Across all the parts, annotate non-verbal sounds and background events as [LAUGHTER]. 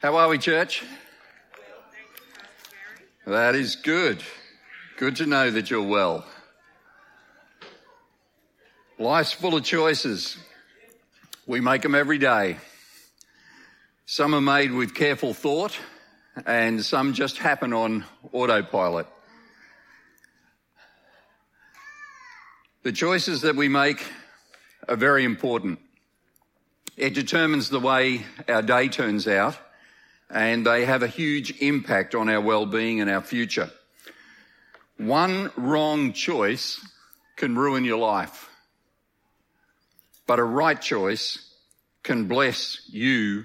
How are we, church? That is good. Good to know that you're well. Life's full of choices. We make them every day. Some are made with careful thought, and some just happen on autopilot. The choices that we make are very important. It determines the way our day turns out and they have a huge impact on our well-being and our future. One wrong choice can ruin your life, but a right choice can bless you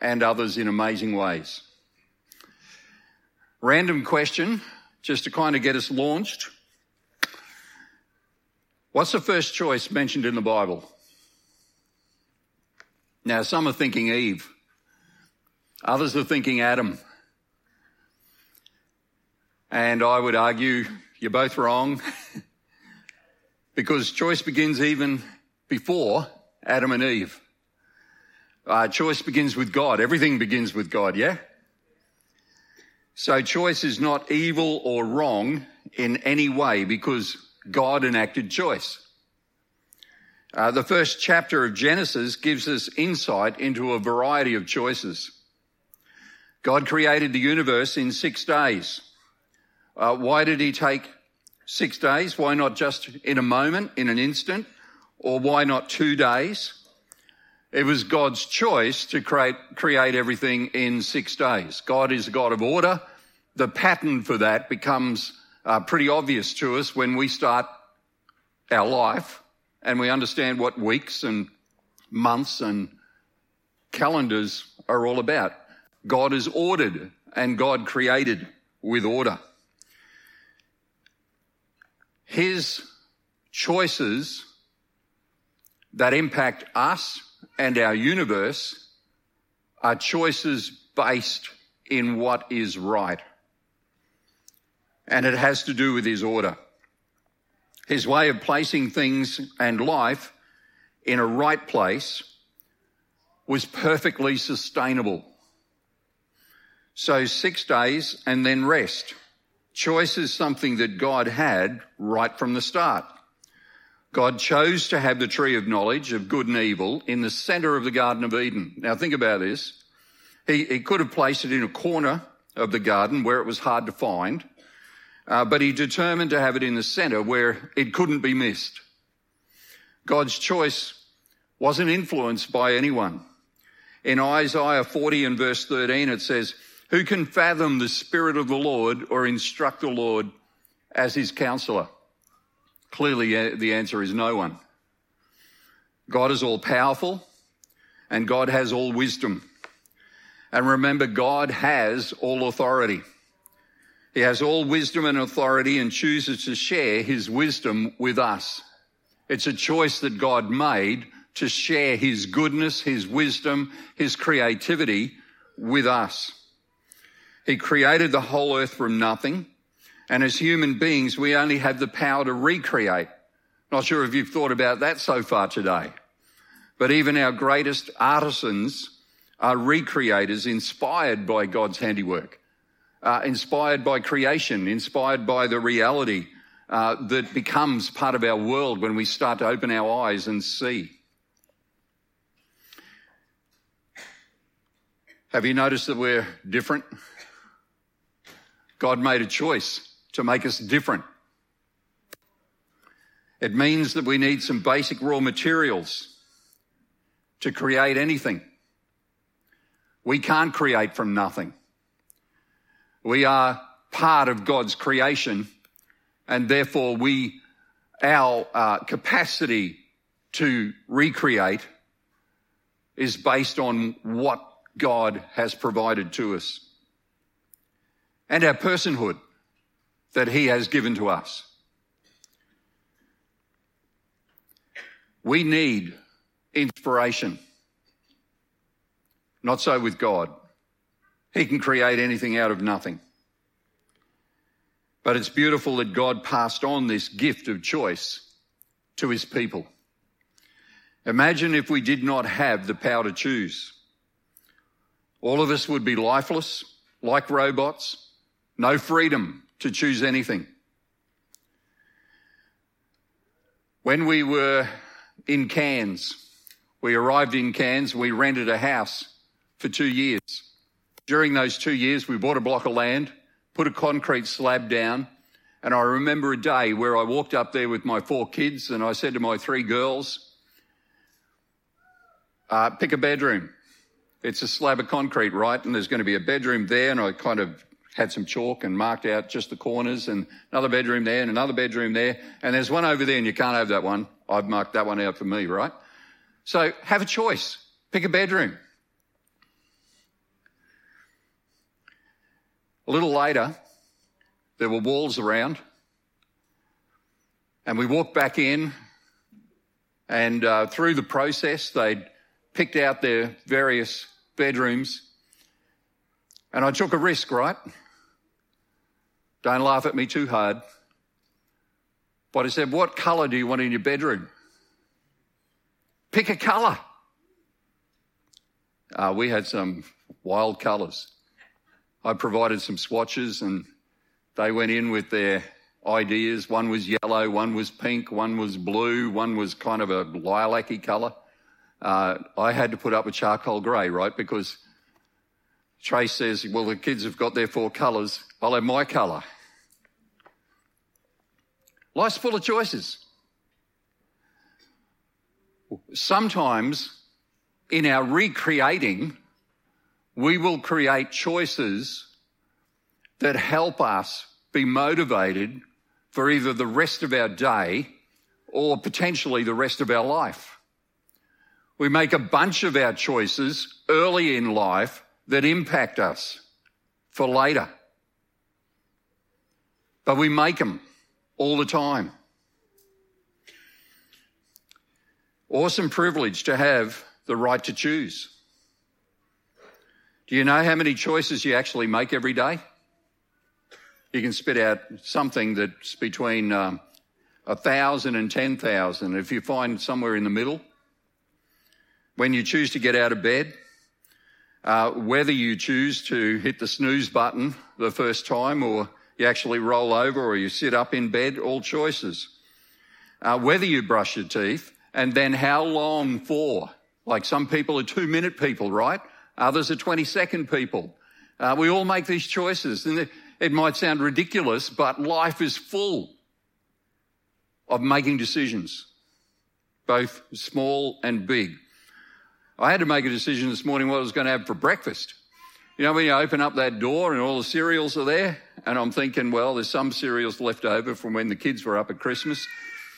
and others in amazing ways. Random question, just to kind of get us launched. What's the first choice mentioned in the Bible? Now, some are thinking Eve. Others are thinking Adam. And I would argue you're both wrong [LAUGHS] because choice begins even before Adam and Eve. Uh, choice begins with God. Everything begins with God, yeah? So choice is not evil or wrong in any way because God enacted choice. Uh, the first chapter of Genesis gives us insight into a variety of choices. God created the universe in six days. Uh, why did he take six days? Why not just in a moment, in an instant? Or why not two days? It was God's choice to create, create everything in six days. God is a God of order. The pattern for that becomes uh, pretty obvious to us when we start our life and we understand what weeks and months and calendars are all about. God is ordered and God created with order. His choices that impact us and our universe are choices based in what is right. And it has to do with his order. His way of placing things and life in a right place was perfectly sustainable. So six days and then rest. Choice is something that God had right from the start. God chose to have the tree of knowledge of good and evil in the center of the Garden of Eden. Now think about this. He, he could have placed it in a corner of the garden where it was hard to find. Uh, but he determined to have it in the center where it couldn't be missed. God's choice wasn't influenced by anyone. In Isaiah 40 and verse 13, it says, who can fathom the spirit of the Lord or instruct the Lord as his counselor? Clearly uh, the answer is no one. God is all powerful and God has all wisdom. And remember, God has all authority. He has all wisdom and authority and chooses to share his wisdom with us. It's a choice that God made to share his goodness, his wisdom, his creativity with us. He created the whole earth from nothing. And as human beings, we only have the power to recreate. Not sure if you've thought about that so far today. But even our greatest artisans are recreators inspired by God's handiwork uh, inspired by creation, inspired by the reality uh, that becomes part of our world when we start to open our eyes and see. Have you noticed that we're different? God made a choice to make us different. It means that we need some basic raw materials to create anything. We can't create from nothing. We are part of God's creation and therefore we, our uh, capacity to recreate is based on what God has provided to us and our personhood that he has given to us. We need inspiration. Not so with God. He can create anything out of nothing. But it's beautiful that God passed on this gift of choice to his people. Imagine if we did not have the power to choose. All of us would be lifeless, like robots, no freedom to choose anything. When we were in Cairns, we arrived in Cairns, we rented a house for two years. During those two years, we bought a block of land, put a concrete slab down, and I remember a day where I walked up there with my four kids and I said to my three girls, uh, pick a bedroom. It's a slab of concrete, right? And there's going to be a bedroom there. And I kind of had some chalk and marked out just the corners and another bedroom there and another bedroom there. And there's one over there and you can't have that one. I've marked that one out for me, right? So have a choice. Pick a bedroom. A little later, there were walls around. And we walked back in, and uh, through the process, they'd picked out their various bedrooms. And I took a risk, right? Don't laugh at me too hard. But I said, What colour do you want in your bedroom? Pick a colour. Uh, we had some wild colours. I provided some swatches and they went in with their ideas. One was yellow, one was pink, one was blue, one was kind of a lilac-y colour. Uh, I had to put up with charcoal grey, right? Because Trace says, well, the kids have got their four colours. I'll have my colour. Life's full of choices. Sometimes in our recreating, we will create choices that help us be motivated for either the rest of our day or potentially the rest of our life. We make a bunch of our choices early in life that impact us for later. But we make them all the time. Awesome privilege to have the right to choose. Do you know how many choices you actually make every day? You can spit out something that's between um, a thousand and ten thousand. If you find somewhere in the middle, when you choose to get out of bed, uh, whether you choose to hit the snooze button the first time or you actually roll over or you sit up in bed, all choices. Uh, whether you brush your teeth and then how long for. Like some people are two minute people, right? Others are 20 second people. Uh, we all make these choices and it might sound ridiculous, but life is full of making decisions, both small and big. I had to make a decision this morning what I was going to have for breakfast. You know, when you open up that door and all the cereals are there, and I'm thinking, well, there's some cereals left over from when the kids were up at Christmas.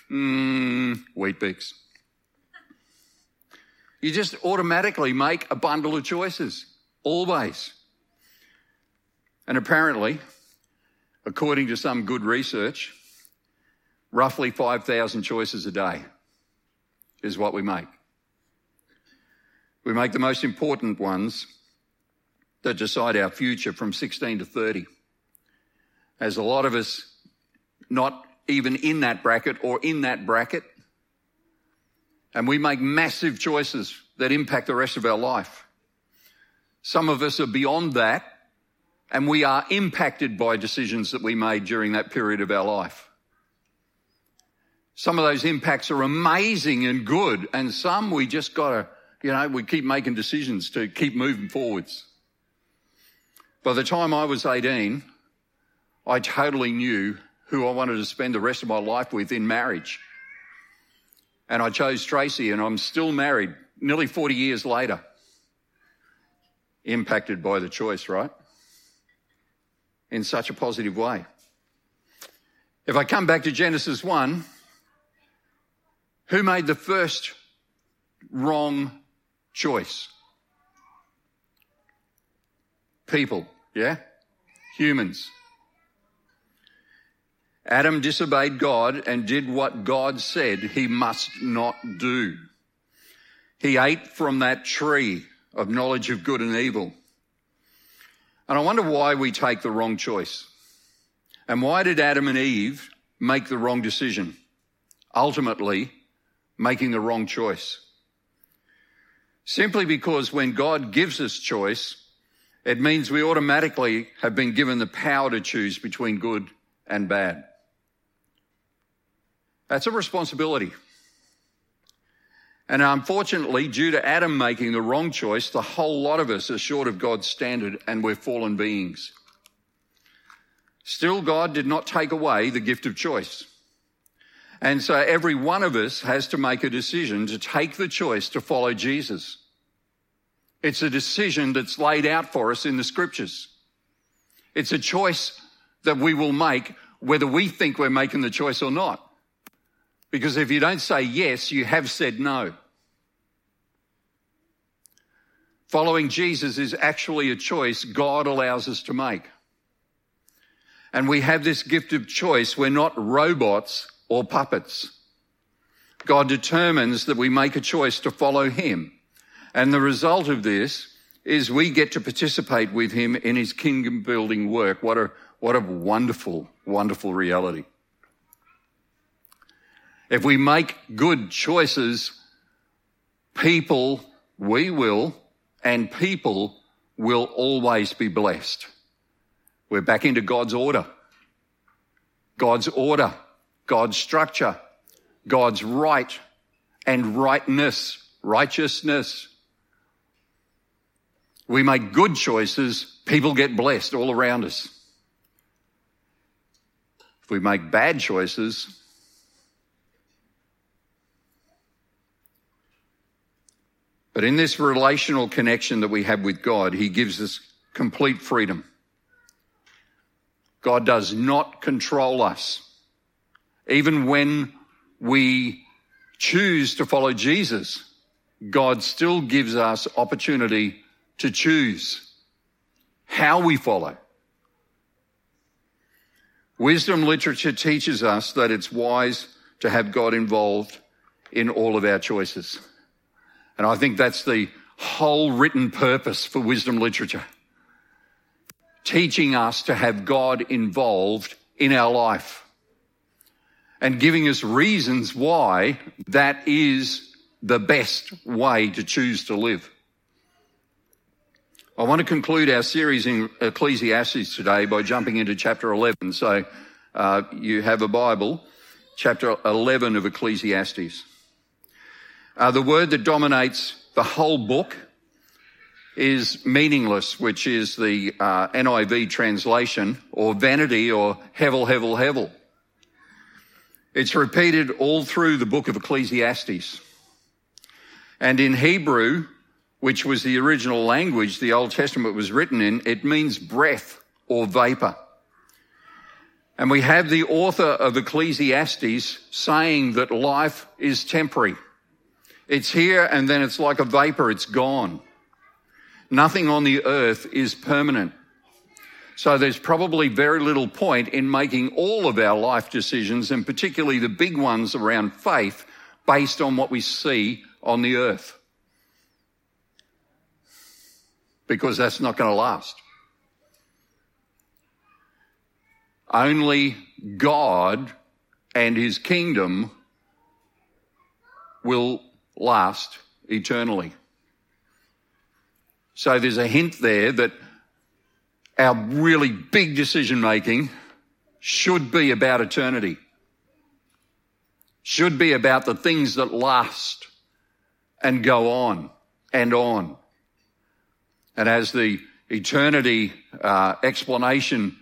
Mmm, Weet-Bix. You just automatically make a bundle of choices, always. And apparently, according to some good research, roughly 5,000 choices a day is what we make. We make the most important ones that decide our future from 16 to 30. As a lot of us not even in that bracket or in that bracket, and we make massive choices that impact the rest of our life. Some of us are beyond that, and we are impacted by decisions that we made during that period of our life. Some of those impacts are amazing and good, and some we just gotta, you know, we keep making decisions to keep moving forwards. By the time I was 18, I totally knew who I wanted to spend the rest of my life with in marriage. And I chose Tracy, and I'm still married nearly 40 years later. Impacted by the choice, right? In such a positive way. If I come back to Genesis 1, who made the first wrong choice? People, yeah? Humans. Adam disobeyed God and did what God said he must not do. He ate from that tree of knowledge of good and evil. And I wonder why we take the wrong choice. And why did Adam and Eve make the wrong decision? Ultimately, making the wrong choice. Simply because when God gives us choice, It means we automatically have been given the power to choose between good and bad. That's a responsibility. And unfortunately, due to Adam making the wrong choice, the whole lot of us are short of God's standard and we're fallen beings. Still, God did not take away the gift of choice. And so every one of us has to make a decision to take the choice to follow Jesus. It's a decision that's laid out for us in the scriptures. It's a choice that we will make whether we think we're making the choice or not. Because if you don't say yes, you have said no. Following Jesus is actually a choice God allows us to make. And we have this gift of choice. We're not robots or puppets. God determines that we make a choice to follow Him. And the result of this is we get to participate with Him in His kingdom building work. What a, what a wonderful, wonderful reality. If we make good choices, people, we will, and people will always be blessed. We're back into God's order. God's order. God's structure, God's right and rightness, righteousness. We make good choices, people get blessed all around us. If we make bad choices, But in this relational connection that we have with God, He gives us complete freedom. God does not control us. Even when we choose to follow Jesus, God still gives us opportunity to choose how we follow. Wisdom literature teaches us that it's wise to have God involved in all of our choices. And I think that's the whole written purpose for wisdom literature. Teaching us to have God involved in our life and giving us reasons why that is the best way to choose to live. I want to conclude our series in Ecclesiastes today by jumping into chapter 11. So uh, you have a Bible, chapter 11 of Ecclesiastes. Uh, the word that dominates the whole book is meaningless, which is the uh, NIV translation, or vanity, or hevel, hevel, hevel. It's repeated all through the book of Ecclesiastes. And in Hebrew, which was the original language the Old Testament was written in, it means breath or vapor. And we have the author of Ecclesiastes saying that life is temporary. It's here and then it's like a vapor, it's gone. Nothing on the earth is permanent. So there's probably very little point in making all of our life decisions, and particularly the big ones around faith, based on what we see on the earth. Because that's not going to last. Only God and his kingdom will last eternally. So there's a hint there that our really big decision making should be about eternity, should be about the things that last and go on and on. And as the eternity uh, explanation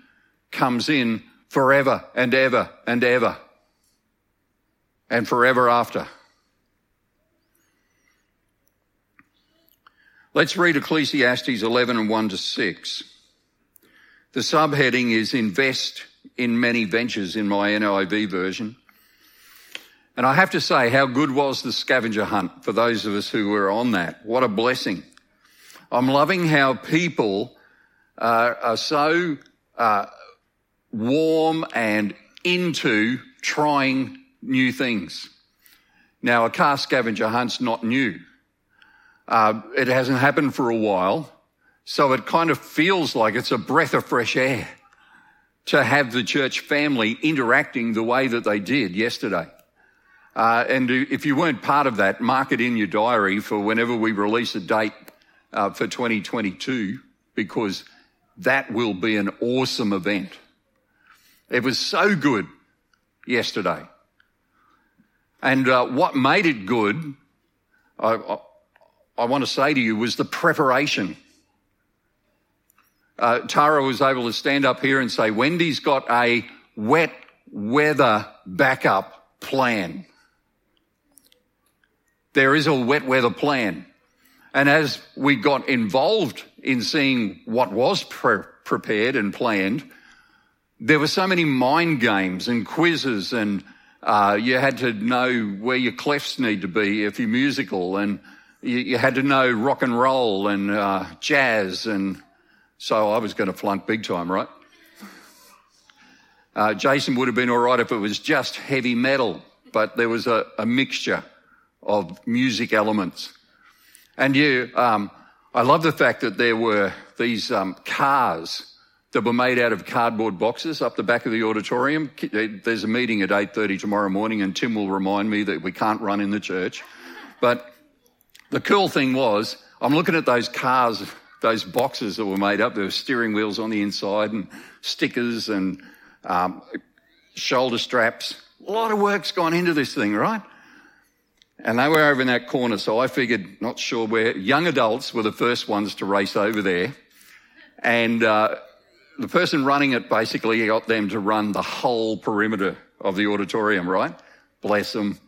comes in, forever and ever and ever and forever after. Let's read Ecclesiastes 11 and 1 to 6. The subheading is invest in many ventures in my NIV version. And I have to say, how good was the scavenger hunt for those of us who were on that? What a blessing. I'm loving how people uh, are so uh, warm and into trying new things. Now, a car scavenger hunt's not new. Uh, it hasn't happened for a while. So it kind of feels like it's a breath of fresh air to have the church family interacting the way that they did yesterday. Uh, and if you weren't part of that, mark it in your diary for whenever we release a date uh, for 2022. because that will be an awesome event. It was so good yesterday. And uh, what made it good, I, I, I, want to say to you, was the preparation. Uh, Tara was able to stand up here and say, Wendy's got a wet weather backup plan. There is a wet weather plan. And as we got involved in seeing what was pre- prepared and planned, there were so many mind games and quizzes and uh, you had to know where your clefs need to be if you're musical and you, you had to know rock and roll and uh, jazz and so I was going to flunk big time, right? Uh, Jason would have been all right if it was just heavy metal, but there was a, a mixture of music elements. And you, um, I love the fact that there were these um, cars that were made out of cardboard boxes up the back of the auditorium. There's a meeting at 8.30 tomorrow morning and Tim will remind me that we can't run in the church. But the cool thing was, I'm looking at those cars, those boxes that were made up. There were steering wheels on the inside and stickers and um, shoulder straps. A lot of work's gone into this thing, right? And they were over in that corner, so I figured, not sure where, young adults were the first ones to race over there. And uh, the person running it basically got them to run the whole perimeter of the auditorium, right? Bless them.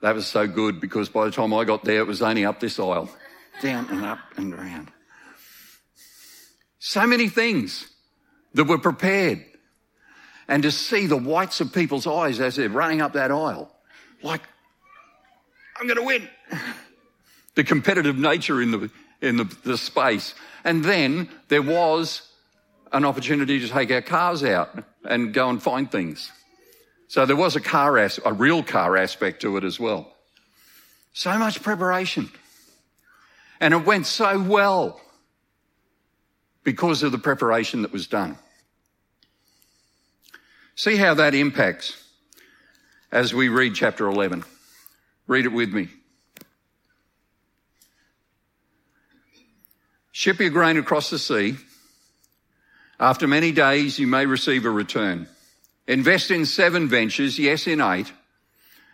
That was so good because by the time I got there, it was only up this aisle, down and up and around. So many things that were prepared. And to see the whites of people's eyes as they're running up that aisle, like, I'm going to win. the competitive nature in the, in the, the space. And then there was an opportunity to take our cars out and go and find things. So there was a car, as, a real car aspect to it as well. So much preparation. And it went so well because of the preparation that was done. See how that impacts as we read chapter 11. Read it with me. Ship your grain across the sea after many days, you may receive a return. Invest in seven ventures, yes, in eight.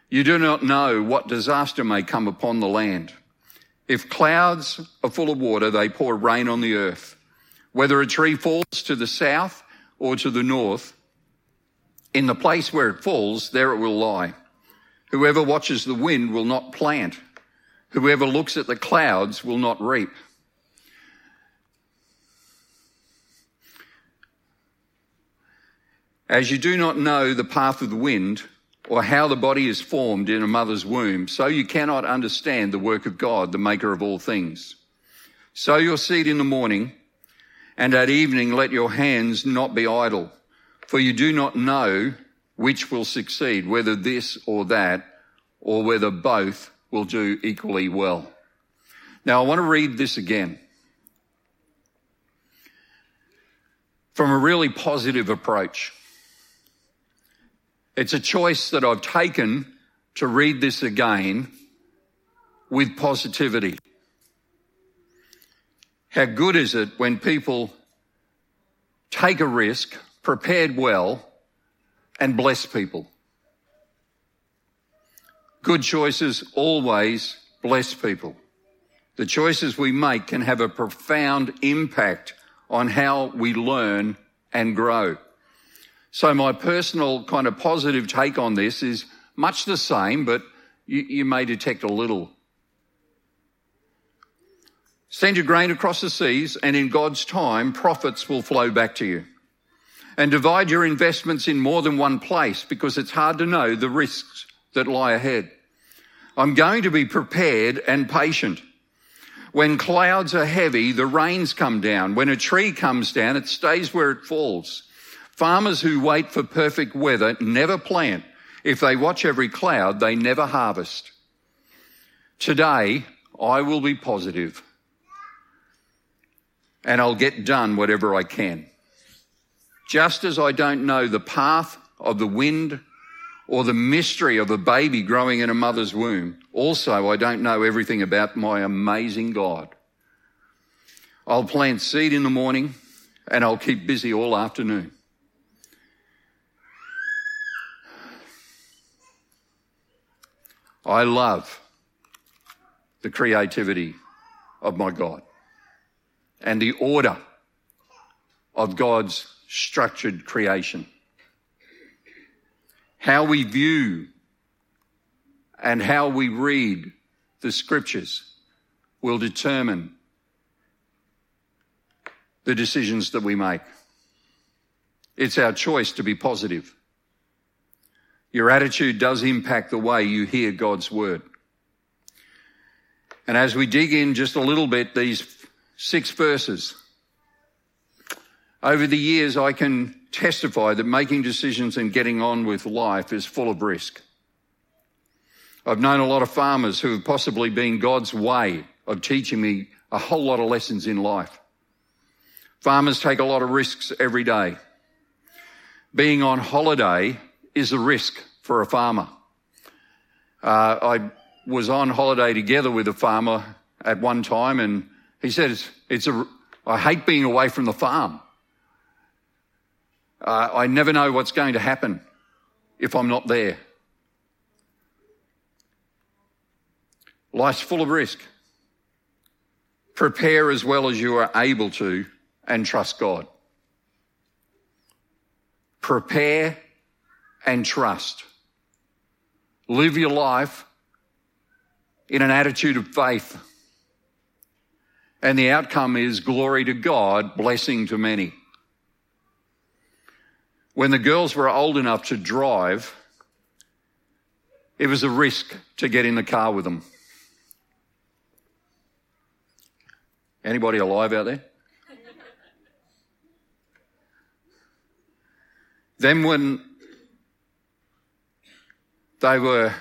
You do not know what disaster may come upon the land. If clouds are full of water, they pour rain on the earth. Whether a tree falls to the south or to the north, in the place where it falls, there it will lie. Whoever watches the wind will not plant. Whoever looks at the clouds will not reap. As you do not know the path of the wind or how the body is formed in a mother's womb, so you cannot understand the work of God, the maker of all things. Sow your seed in the morning and at evening let your hands not be idle, for you do not know which will succeed, whether this or that, or whether both will do equally well. Now I want to read this again. From a really positive approach. It's a choice that I've taken to read this again with positivity. How good is it when people take a risk, prepared well, and bless people? Good choices always bless people. The choices we make can have a profound impact on how we learn and grow. So my personal kind of positive take on this is much the same, but you, you may detect a little. Send your grain across the seas and in God's time, profits will flow back to you. And divide your investments in more than one place because it's hard to know the risks that lie ahead. I'm going to be prepared and patient. When clouds are heavy, the rains come down. When a tree comes down, it stays where it falls. Farmers who wait for perfect weather never plant. If they watch every cloud, they never harvest. Today, I will be positive and I'll get done whatever I can. Just as I don't know the path of the wind or the mystery of a baby growing in a mother's womb, also I don't know everything about my amazing God. I'll plant seed in the morning and I'll keep busy all afternoon. I love the creativity of my God and the order of God's structured creation. How we view and how we read the scriptures will determine the decisions that we make. It's our choice to be positive. Your attitude does impact the way you hear God's word. And as we dig in just a little bit, these six verses, over the years, I can testify that making decisions and getting on with life is full of risk. I've known a lot of farmers who have possibly been God's way of teaching me a whole lot of lessons in life. Farmers take a lot of risks every day. Being on holiday is a risk for a farmer. Uh, I was on holiday together with a farmer at one time and he said, it's, it's a, I hate being away from the farm. Uh, I never know what's going to happen if I'm not there. Life's full of risk. Prepare as well as you are able to and trust God. Prepare and trust. Live your life in an attitude of faith. And the outcome is glory to God, blessing to many. When the girls were old enough to drive, it was a risk to get in the car with them. Anybody alive out there? then when they were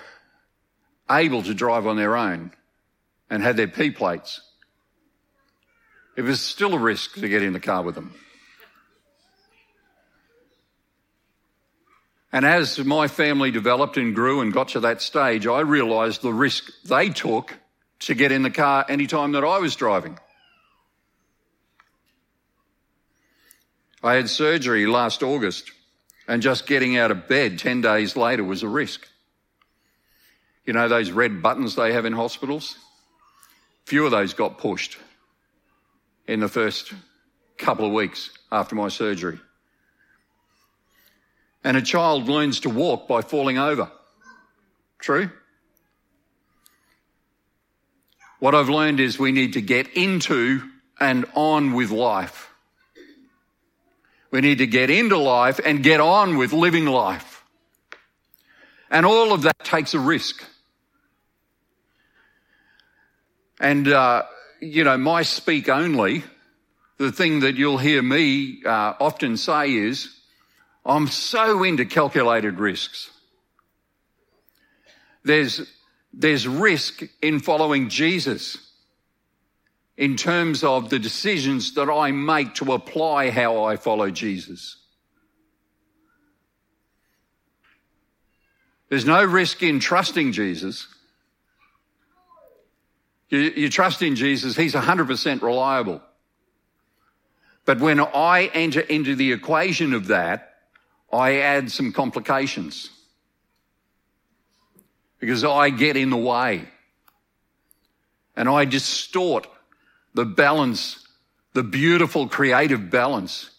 able to drive on their own and had their P plates, it was still a risk to get in the car with them. And as my family developed and grew and got to that stage, I realized the risk they took to get in the car anytime that I was driving. I had surgery last August and just getting out of bed 10 days later was a risk. You know those red buttons they have in hospitals? Few of those got pushed in the first couple of weeks after my surgery. And a child learns to walk by falling over. True? What I've learned is we need to get into and on with life. We need to get into life and get on with living life. And all of that takes a risk. And, uh, you know, my speak only, the thing that you'll hear me uh, often say is, I'm so into calculated risks. There's, there's risk in following Jesus in terms of the decisions that I make to apply how I follow Jesus. There's no risk in trusting Jesus. You, you, trust in Jesus, He's 100% reliable. But when I enter into the equation of that, I add some complications. Because I get in the way. And I distort the balance, the beautiful creative balance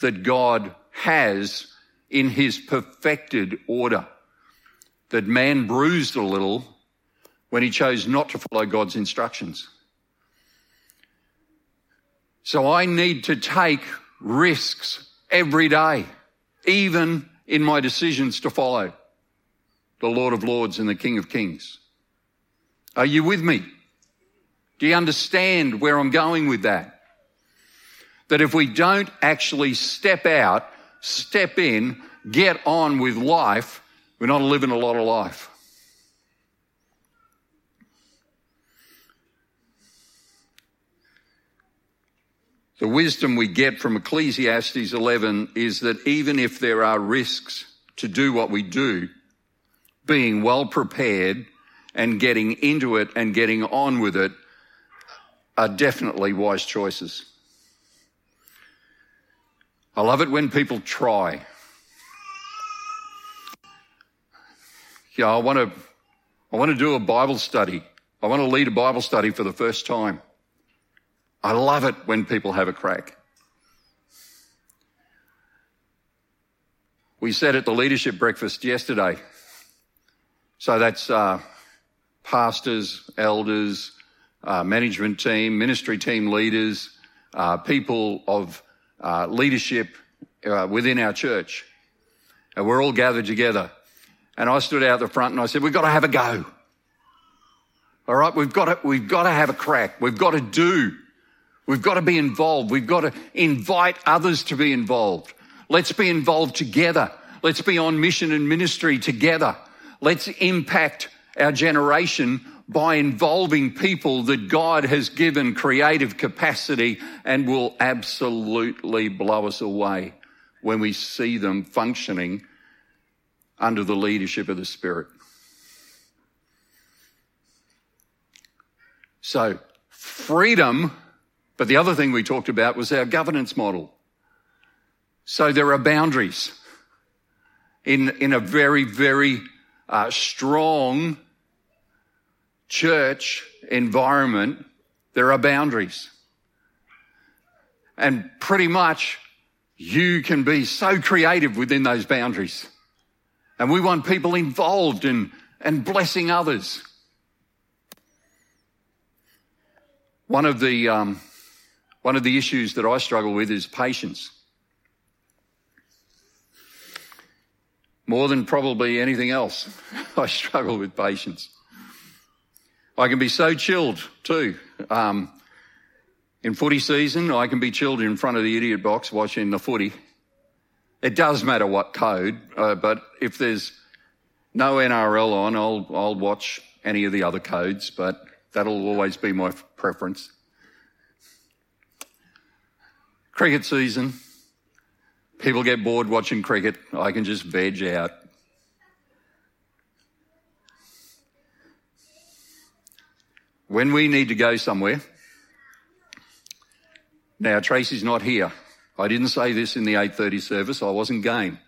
that God has in his perfected order. That man bruised a little when he chose not to follow God's instructions. So I need to take risks every day, even in my decisions to follow the Lord of Lords and the King of Kings. Are you with me? Do you understand where I'm going with that? That if we don't actually step out, step in, get on with life, we're not living a lot of life. The wisdom we get from Ecclesiastes 11 is that even if there are risks to do what we do, being well prepared and getting into it and getting on with it are definitely wise choices. I love it when people try. Yeah, I want to, I want to do a Bible study. I want to lead a Bible study for the first time. I love it when people have a crack. We said at the leadership breakfast yesterday. So that's uh, pastors, elders, uh, management team, ministry team leaders, uh, people of uh, leadership uh, within our church. And we're all gathered together. And I stood out the front and I said, we've got to have a go. All right. We've got to, we've got to have a crack. We've got to do. We've got to be involved. We've got to invite others to be involved. Let's be involved together. Let's be on mission and ministry together. Let's impact our generation by involving people that God has given creative capacity and will absolutely blow us away when we see them functioning under the leadership of the Spirit. So, freedom, but the other thing we talked about was our governance model. So there are boundaries in, in a very, very uh, strong church environment. There are boundaries. And pretty much you can be so creative within those boundaries. And we want people involved in and blessing others. One of the um, one of the issues that I struggle with is patience. More than probably anything else, [LAUGHS] I struggle with patience. I can be so chilled too. Um, in footy season, I can be chilled in front of the idiot box watching the footy. It does matter what code, uh, but if there's no NRL on, I'll, I'll watch any of the other codes, but that'll always be my preference. Cricket season, people get bored watching cricket. I can just veg out. When we need to go somewhere, now Tracy's not here. I didn't say this in the 8:30 service. I wasn't game.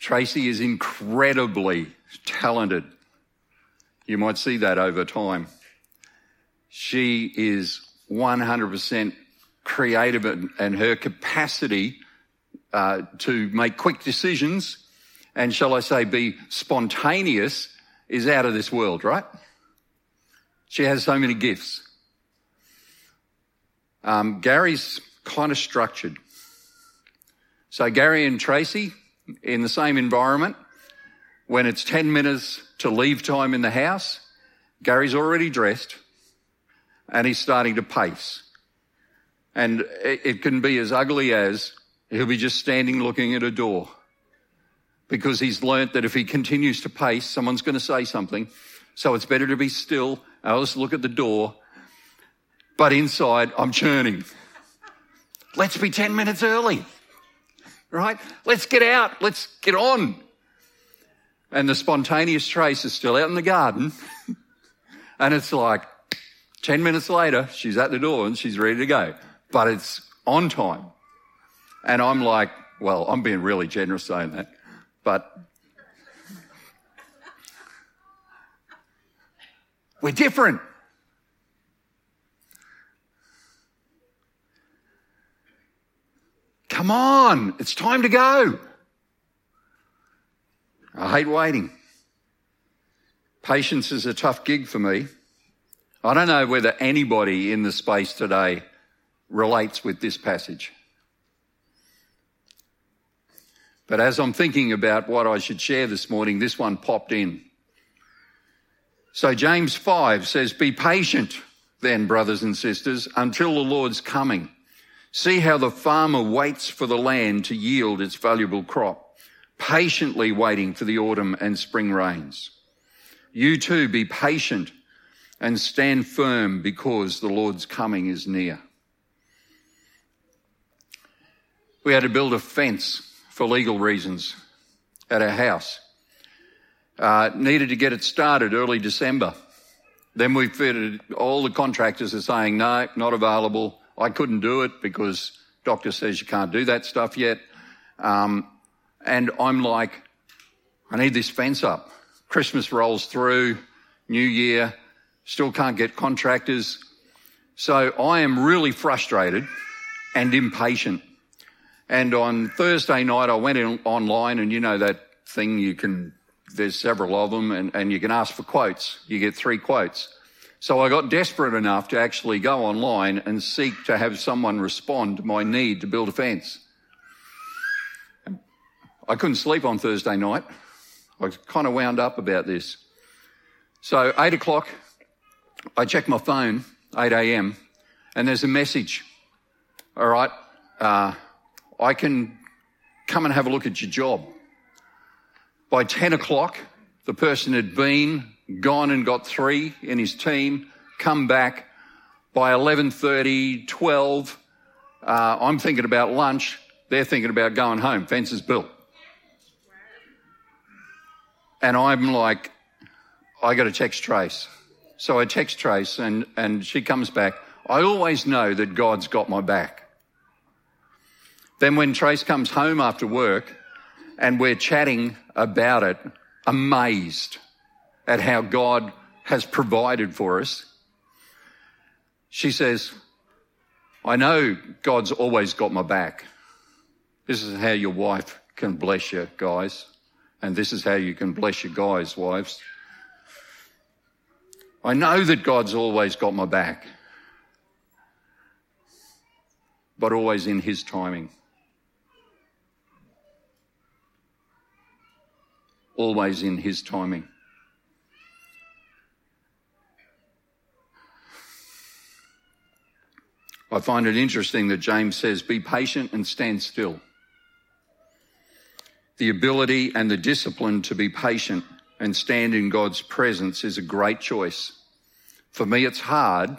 Tracy is incredibly talented. You might see that over time. She is 100% creative and, and her capacity uh, to make quick decisions and shall I say be spontaneous is out of this world, right? She has so many gifts. Um, Gary's kind of structured. So Gary and Tracy in the same environment. When it's 10 minutes to leave time in the house, Gary's already dressed and he's starting to pace. And it, can be as ugly as he'll be just standing looking at a door because he's learnt that if he continues to pace, someone's going to say something. So it's better to be still. I'll just look at the door but inside I'm churning. Let's be 10 minutes early, right? Let's get out. Let's get on. And the spontaneous Trace is still out in the garden. [LAUGHS] and it's like 10 minutes later, she's at the door and she's ready to go, but it's on time. And I'm like, well, I'm being really generous saying that, but we're different. Come on, it's time to go. I hate waiting. Patience is a tough gig for me. I don't know whether anybody in the space today relates with this passage. But as I'm thinking about what I should share this morning, this one popped in. So James 5 says, Be patient then, brothers and sisters, until the Lord's coming. See how the farmer waits for the land to yield its valuable crop, patiently waiting for the autumn and spring rains. You too be patient and stand firm because the Lord's coming is near. We had to build a fence for legal reasons at our house. Uh, needed to get it started early December. Then we fitted, all the contractors are saying, no, not available. I couldn't do it because doctor says you can't do that stuff yet. Um, and I'm like, I need this fence up. Christmas rolls through, New Year, still can't get contractors. So I am really frustrated and impatient. And on Thursday night, I went in online and you know that thing you can, there's several of them and, and you can ask for quotes. You get three quotes. So I got desperate enough to actually go online and seek to have someone respond to my need to build a fence. I couldn't sleep on Thursday night. I kind of wound up about this. So eight o'clock, I check my phone, 8 a.m., and there's a message. All right, uh, I can come and have a look at your job. By 10 o'clock, the person had been, gone and got three in his team, come back. By 11.30, 12, uh, I'm thinking about lunch. They're thinking about going home. Fence is built. And I'm like, I got to text Trace. So I text Trace and, and she comes back. I always know that God's got my back. Then when Trace comes home after work and we're chatting about it, amazed at how God has provided for us, she says, I know God's always got my back. This is how your wife can bless you, guys. And this is how you can bless your guys, wives. I know that God's always got my back, but always in His timing. Always in His timing. I find it interesting that James says, be patient and stand still. The ability and the discipline to be patient and stand in God's presence is a great choice. For me, it's hard.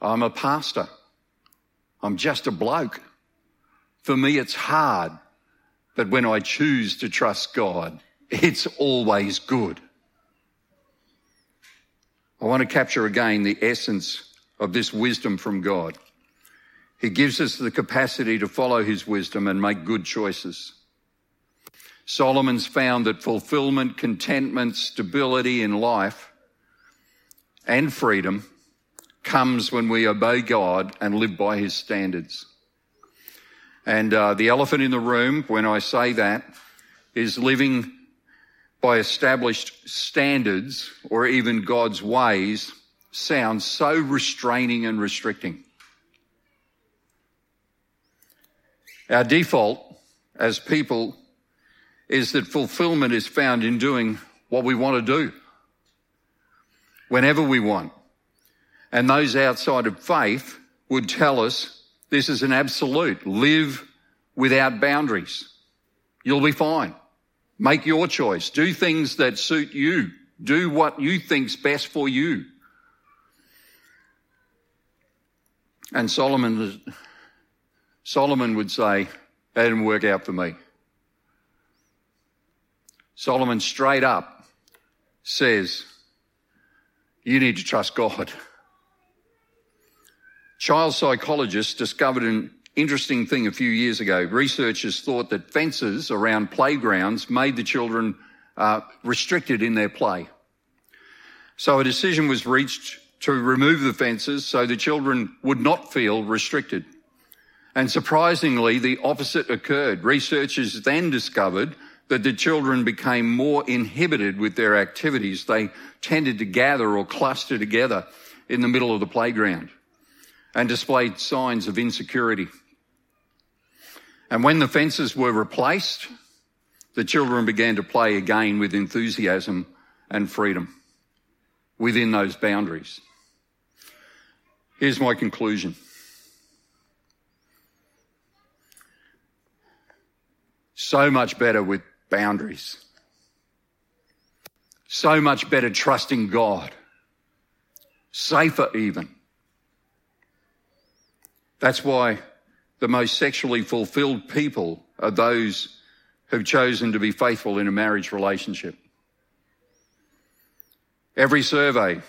I'm a pastor. I'm just a bloke. For me, it's hard. But when I choose to trust God, it's always good. I want to capture again the essence of this wisdom from God. He gives us the capacity to follow his wisdom and make good choices. Solomon's found that fulfillment, contentment, stability in life and freedom comes when we obey God and live by his standards. And uh, the elephant in the room, when I say that, is living by established standards or even God's ways sounds so restraining and restricting. Our default as people is that fulfillment is found in doing what we want to do whenever we want. And those outside of faith would tell us this is an absolute. Live without boundaries. You'll be fine. Make your choice. Do things that suit you. Do what you think's best for you. And Solomon, Solomon would say, that didn't work out for me. Solomon straight up says, you need to trust God. Child psychologists discovered an interesting thing a few years ago. Researchers thought that fences around playgrounds made the children uh, restricted in their play. So a decision was reached to remove the fences so the children would not feel restricted. And surprisingly, the opposite occurred. Researchers then discovered that the children became more inhibited with their activities. They tended to gather or cluster together in the middle of the playground and displayed signs of insecurity. And when the fences were replaced, the children began to play again with enthusiasm and freedom within those boundaries. Here's my conclusion. So much better with boundaries. So much better trusting God. Safer even. That's why the most sexually fulfilled people are those who've chosen to be faithful in a marriage relationship. Every survey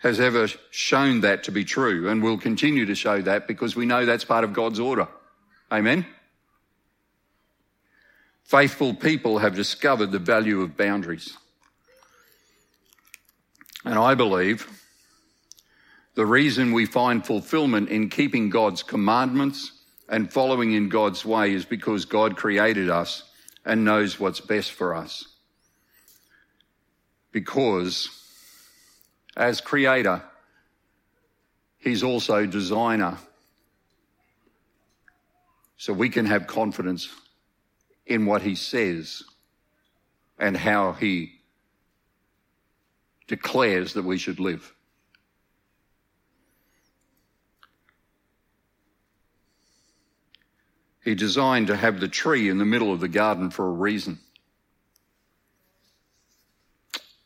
has ever shown that to be true and will continue to show that because we know that's part of God's order. Amen? Faithful people have discovered the value of boundaries. And I believe the reason we find fulfillment in keeping God's commandments and following in God's way is because God created us and knows what's best for us. Because as creator, he's also designer. So we can have confidence in what he says and how he declares that we should live. He designed to have the tree in the middle of the garden for a reason.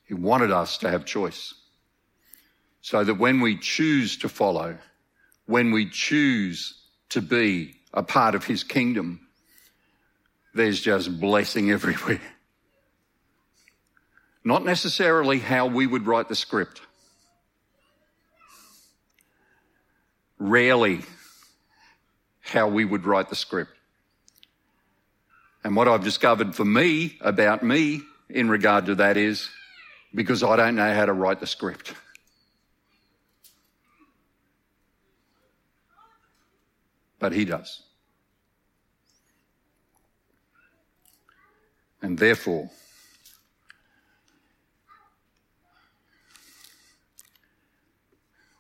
He wanted us to have choice. So that when we choose to follow, when we choose to be a part of his kingdom, there's just blessing everywhere. Not necessarily how we would write the script. Rarely how we would write the script. And what I've discovered for me about me in regard to that is because I don't know how to write the script. But he does. And therefore,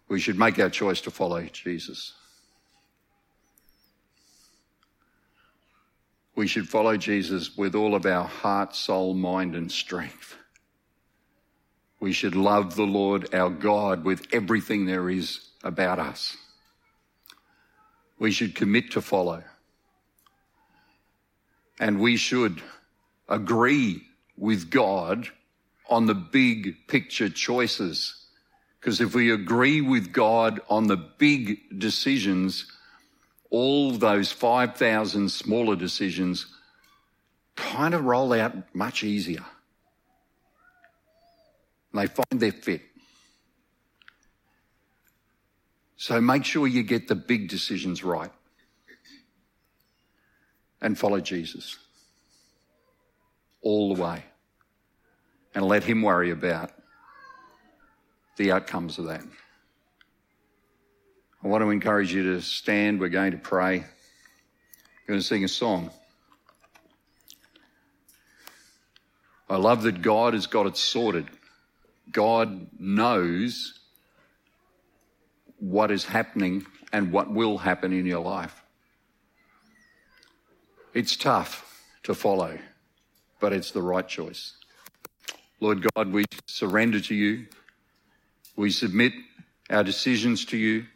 we should make our choice to follow Jesus. We should follow Jesus with all of our heart, soul, mind, and strength. We should love the Lord our God with everything there is about us. We should commit to follow. And we should agree with God on the big picture choices. Because if we agree with God on the big decisions, all those 5,000 smaller decisions kind of roll out much easier. They find their fit. So make sure you get the big decisions right and follow Jesus all the way and let Him worry about the outcomes of that. I want to encourage you to stand. We're going to pray. We're going to sing a song. I love that God has got it sorted. God knows what is happening and what will happen in your life. It's tough to follow, but it's the right choice. Lord God, we surrender to you. We submit our decisions to you.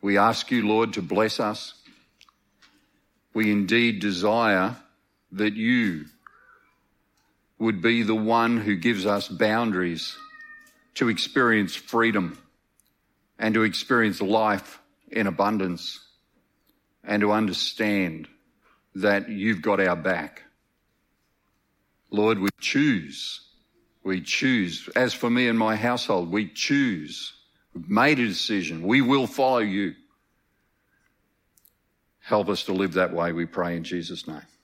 We ask you, Lord, to bless us. We indeed desire that you would be the one who gives us boundaries to experience freedom and to experience life in abundance and to understand that you've got our back. Lord, we choose. We choose. As for me and my household, we choose We've made a decision. We will follow you. Help us to live that way, we pray in Jesus' name.